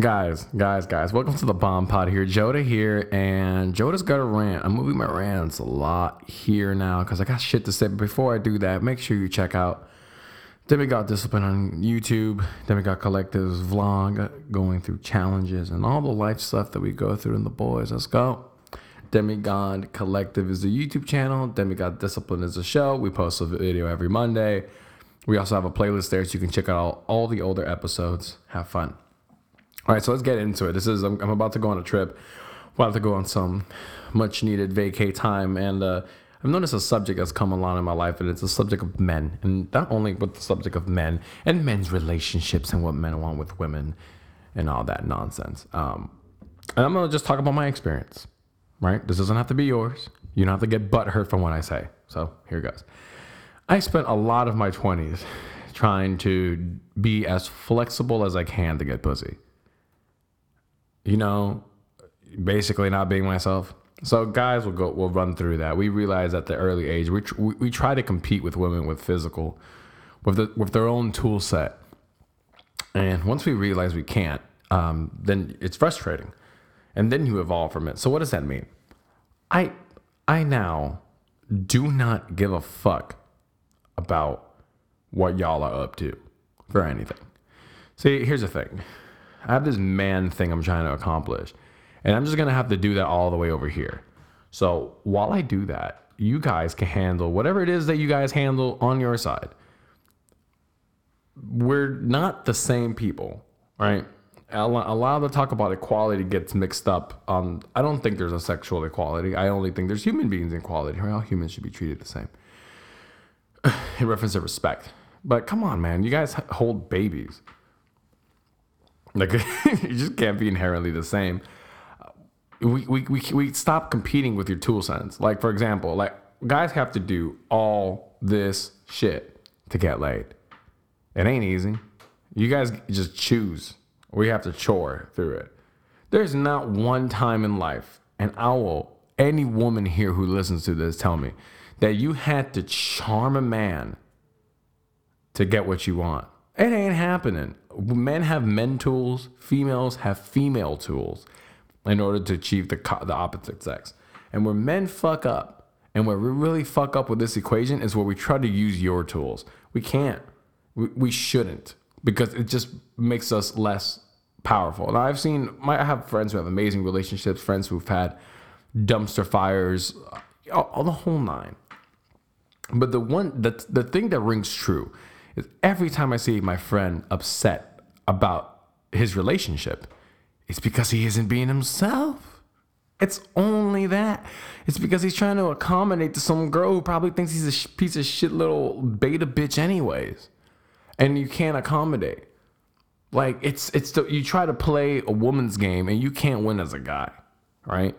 Guys, guys, guys, welcome to the Bomb Pod here. Joda here, and Joda's got a rant. I'm moving my rants a lot here now because I got shit to say. But before I do that, make sure you check out Demigod Discipline on YouTube, Demigod Collective's vlog, going through challenges and all the life stuff that we go through in the boys. Let's go. Demigod Collective is the YouTube channel. Demigod Discipline is the show. We post a video every Monday. We also have a playlist there so you can check out all, all the older episodes. Have fun. All right, so let's get into it. This is I'm, I'm about to go on a trip. About to go on some much needed vacay time, and uh, I've noticed a subject that's come along in my life, and it's the subject of men, and not only with the subject of men and men's relationships and what men want with women, and all that nonsense. Um, and I'm gonna just talk about my experience. Right? This doesn't have to be yours. You don't have to get butthurt from what I say. So here goes. I spent a lot of my 20s trying to be as flexible as I can to get pussy you know, basically not being myself. So guys will go will run through that. We realize at the early age we tr- we try to compete with women with physical, with the with their own tool set, and once we realize we can't, um, then it's frustrating, and then you evolve from it. So what does that mean? I I now do not give a fuck about what y'all are up to for anything. See, here's the thing. I have this man thing I'm trying to accomplish. And I'm just going to have to do that all the way over here. So while I do that, you guys can handle whatever it is that you guys handle on your side. We're not the same people, right? A lot of the talk about equality gets mixed up. Um, I don't think there's a sexual equality. I only think there's human beings equality. All humans should be treated the same in reference to respect. But come on, man, you guys hold babies. Like you just can't be inherently the same. Uh, we, we, we, we stop competing with your tool sets. Like for example, like guys have to do all this shit to get laid. It ain't easy. You guys just choose. We have to chore through it. There's not one time in life, and I will any woman here who listens to this tell me that you had to charm a man to get what you want. It ain't happening. Men have men tools, females have female tools in order to achieve the, the opposite sex. And where men fuck up, and where we really fuck up with this equation is where we try to use your tools. We can't. We, we shouldn't because it just makes us less powerful. And I've seen, my, I have friends who have amazing relationships, friends who've had dumpster fires, uh, all, all the whole nine. But the one, the, the thing that rings true is every time I see my friend upset about his relationship, it's because he isn't being himself. It's only that. It's because he's trying to accommodate to some girl who probably thinks he's a piece of shit little beta bitch, anyways. And you can't accommodate. Like it's it's the, you try to play a woman's game and you can't win as a guy, right?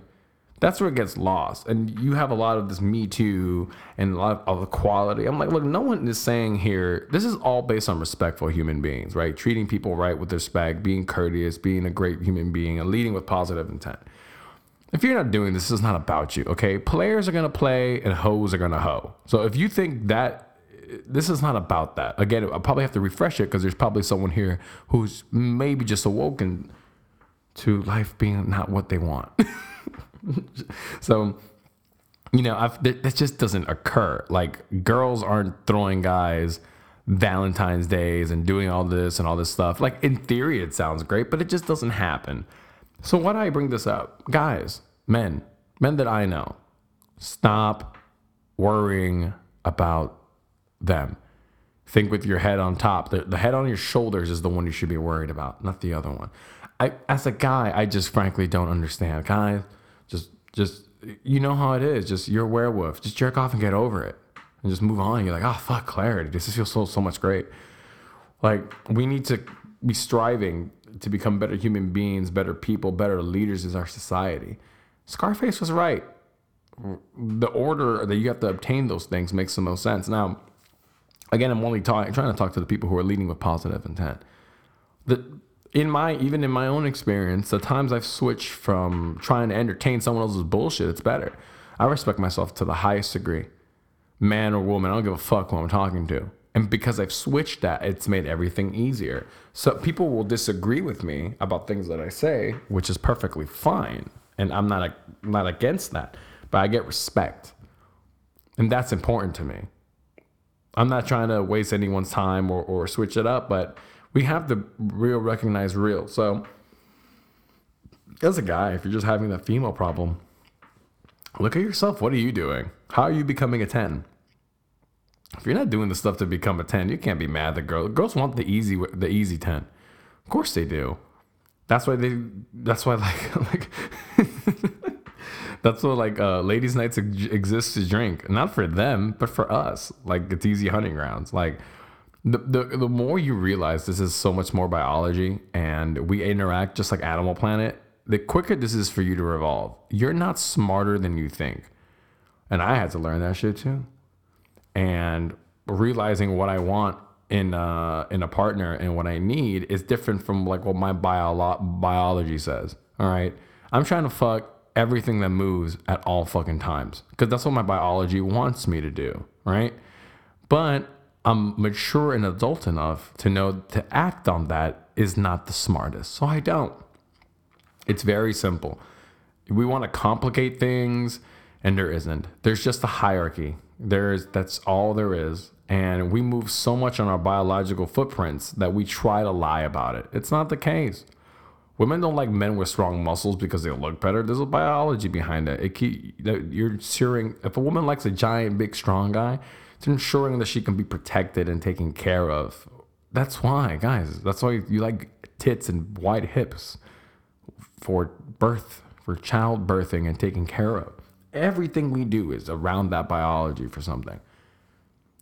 That's where it gets lost. And you have a lot of this Me Too and a lot of equality. I'm like, look, no one is saying here, this is all based on respect for human beings, right? Treating people right with respect, being courteous, being a great human being, and leading with positive intent. If you're not doing this, this is not about you, okay? Players are gonna play and hoes are gonna hoe. So if you think that this is not about that, again, I'll probably have to refresh it because there's probably someone here who's maybe just awoken to life being not what they want. so, you know, I've, that, that just doesn't occur. Like, girls aren't throwing guys Valentine's days and doing all this and all this stuff. Like, in theory, it sounds great, but it just doesn't happen. So, why do I bring this up? Guys, men, men that I know, stop worrying about them. Think with your head on top. The, the head on your shoulders is the one you should be worried about, not the other one. I, as a guy, I just frankly don't understand. Guys, just, just, you know how it is. Just you're a werewolf. Just jerk off and get over it, and just move on. You're like, oh fuck, clarity. This feels so so much great. Like we need to be striving to become better human beings, better people, better leaders in our society. Scarface was right. The order that you have to obtain those things makes the most sense. Now, again, I'm only talking, trying to talk to the people who are leading with positive intent. The in my even in my own experience, the times I've switched from trying to entertain someone else's bullshit, it's better. I respect myself to the highest degree. Man or woman, I don't give a fuck who I'm talking to. And because I've switched that, it's made everything easier. So people will disagree with me about things that I say, which is perfectly fine. And I'm not, a, not against that, but I get respect. And that's important to me. I'm not trying to waste anyone's time or, or switch it up, but we have to real recognize real. So, as a guy, if you're just having that female problem, look at yourself. What are you doing? How are you becoming a 10? If you're not doing the stuff to become a 10, you can't be mad at girls. Girls want the easy the easy 10. Of course they do. That's why they that's why like like that's what like uh, ladies nights ex- exist to drink. Not for them, but for us. Like it's easy hunting grounds. Like the, the the more you realize this is so much more biology and we interact just like Animal Planet, the quicker this is for you to evolve. You're not smarter than you think. And I had to learn that shit too and realizing what I want in uh, in a partner and what I need is different from like what my bio- biology says. All right, I'm trying to fuck everything that moves at all fucking times because that's what my biology wants me to do. Right, but I'm mature and adult enough to know to act on that is not the smartest, so I don't. It's very simple. We want to complicate things, and there isn't. There's just a hierarchy there's that's all there is. And we move so much on our biological footprints that we try to lie about it. It's not the case. Women don't like men with strong muscles because they look better. There's a biology behind it. It keep, you're ensuring if a woman likes a giant, big, strong guy, it's ensuring that she can be protected and taken care of. That's why, guys. That's why you like tits and wide hips for birth, for childbirthing and taking care of. Everything we do is around that biology for something.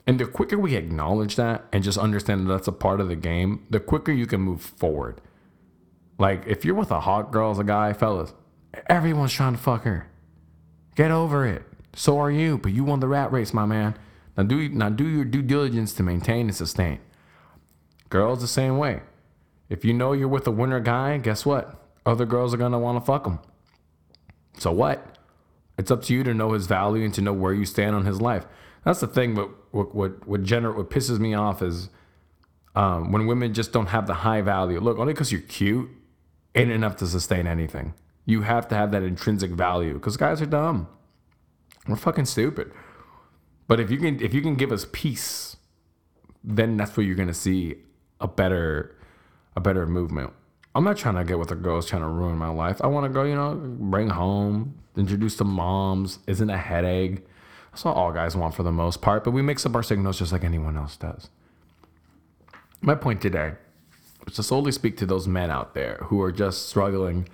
And the quicker we acknowledge that and just understand that that's a part of the game, the quicker you can move forward. Like if you're with a hot girl as a guy, fellas, everyone's trying to fuck her. Get over it. So are you, but you won the rat race, my man. Now do now do your due diligence to maintain and sustain. Girls the same way. If you know you're with a winner guy, guess what? Other girls are gonna want to fuck him. So what? It's up to you to know his value and to know where you stand on his life. That's the thing. But what what what, gener- what pisses me off is um, when women just don't have the high value. Look, only because you're cute ain't enough to sustain anything. You have to have that intrinsic value because guys are dumb. We're fucking stupid. But if you can if you can give us peace, then that's where you're gonna see a better a better movement. I'm not trying to get with a girl who's trying to ruin my life. I want to go, you know, bring home, introduce to moms, isn't a headache. That's what all guys want for the most part, but we mix up our signals just like anyone else does. My point today is to solely speak to those men out there who are just struggling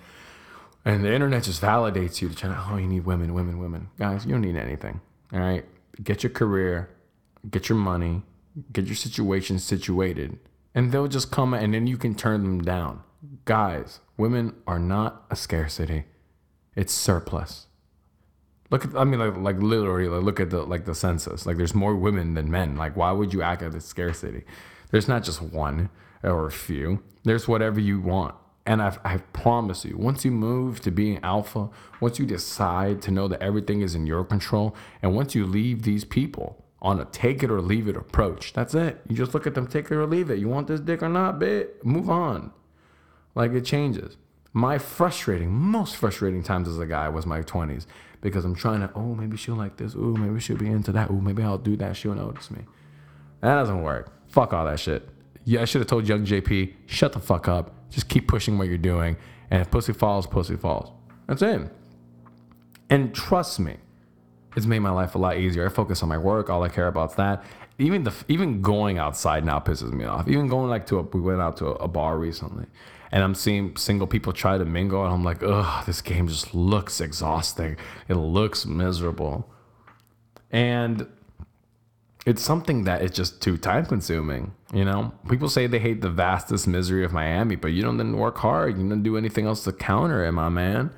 and the internet just validates you to try to, oh, you need women, women, women. Guys, you don't need anything. All right. Get your career, get your money, get your situation situated, and they'll just come and then you can turn them down. Guys, women are not a scarcity. It's surplus. Look at I mean like like literally like look at the like the census. Like there's more women than men. Like why would you act at a scarcity? There's not just one or a few. There's whatever you want. And I, I promise you, once you move to being alpha, once you decide to know that everything is in your control, and once you leave these people on a take it or leave it approach, that's it. You just look at them, take it or leave it. You want this dick or not, bit? Move on. Like it changes. My frustrating, most frustrating times as a guy was my 20s because I'm trying to, oh, maybe she'll like this. Ooh, maybe she'll be into that. Ooh, maybe I'll do that. She'll notice me. That doesn't work. Fuck all that shit. Yeah, I should have told young JP, shut the fuck up. Just keep pushing what you're doing. And if pussy falls, pussy falls. That's it. And trust me, it's made my life a lot easier. I focus on my work. All I care about is that. Even the even going outside now pisses me off. Even going like to a we went out to a, a bar recently and I'm seeing single people try to mingle, and I'm like, ugh, this game just looks exhausting. It looks miserable. And it's something that is just too time consuming. You know, people say they hate the vastest misery of Miami, but you don't then work hard. You don't do anything else to counter it, my man.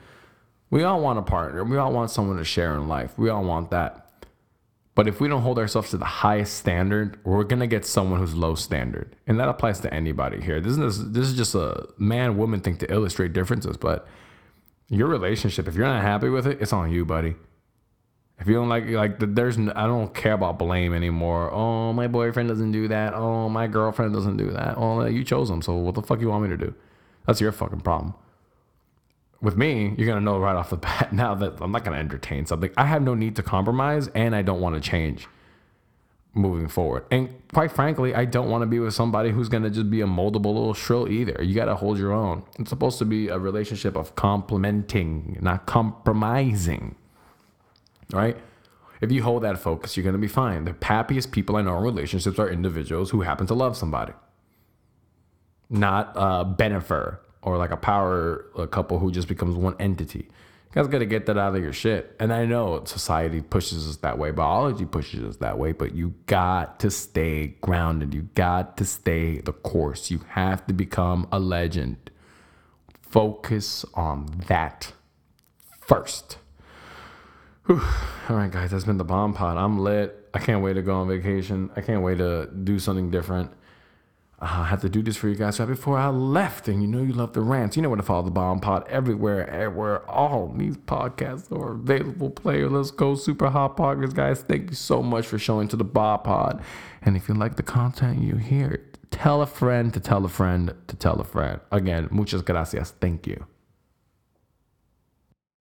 We all want a partner. We all want someone to share in life. We all want that. But if we don't hold ourselves to the highest standard, we're gonna get someone who's low standard, and that applies to anybody here. This is this is just a man woman thing to illustrate differences. But your relationship, if you're not happy with it, it's on you, buddy. If you don't like like there's I don't care about blame anymore. Oh, my boyfriend doesn't do that. Oh, my girlfriend doesn't do that. Oh, you chose them. So what the fuck you want me to do? That's your fucking problem. With me, you're gonna know right off the bat now that I'm not gonna entertain something. I have no need to compromise, and I don't want to change moving forward. And quite frankly, I don't want to be with somebody who's going to just be a moldable little shrill either. You got to hold your own. It's supposed to be a relationship of complementing, not compromising. Right? If you hold that focus, you're going to be fine. The happiest people I know in relationships are individuals who happen to love somebody, not a Bennifer or like a power a couple who just becomes one entity. You guys got to get that out of your shit. And I know society pushes us that way, biology pushes us that way, but you got to stay grounded. You got to stay the course. You have to become a legend. Focus on that first. Whew. All right, guys, that's been the bomb pod. I'm lit. I can't wait to go on vacation. I can't wait to do something different. Uh, I have to do this for you guys right before I left. And you know you love the rants. You know where to follow the bomb pod everywhere, everywhere. All these podcasts are available. Player, let's go. Super hot poggers, guys. Thank you so much for showing to the bomb pod. And if you like the content you hear, tell a friend to tell a friend to tell a friend. Again, muchas gracias. Thank you.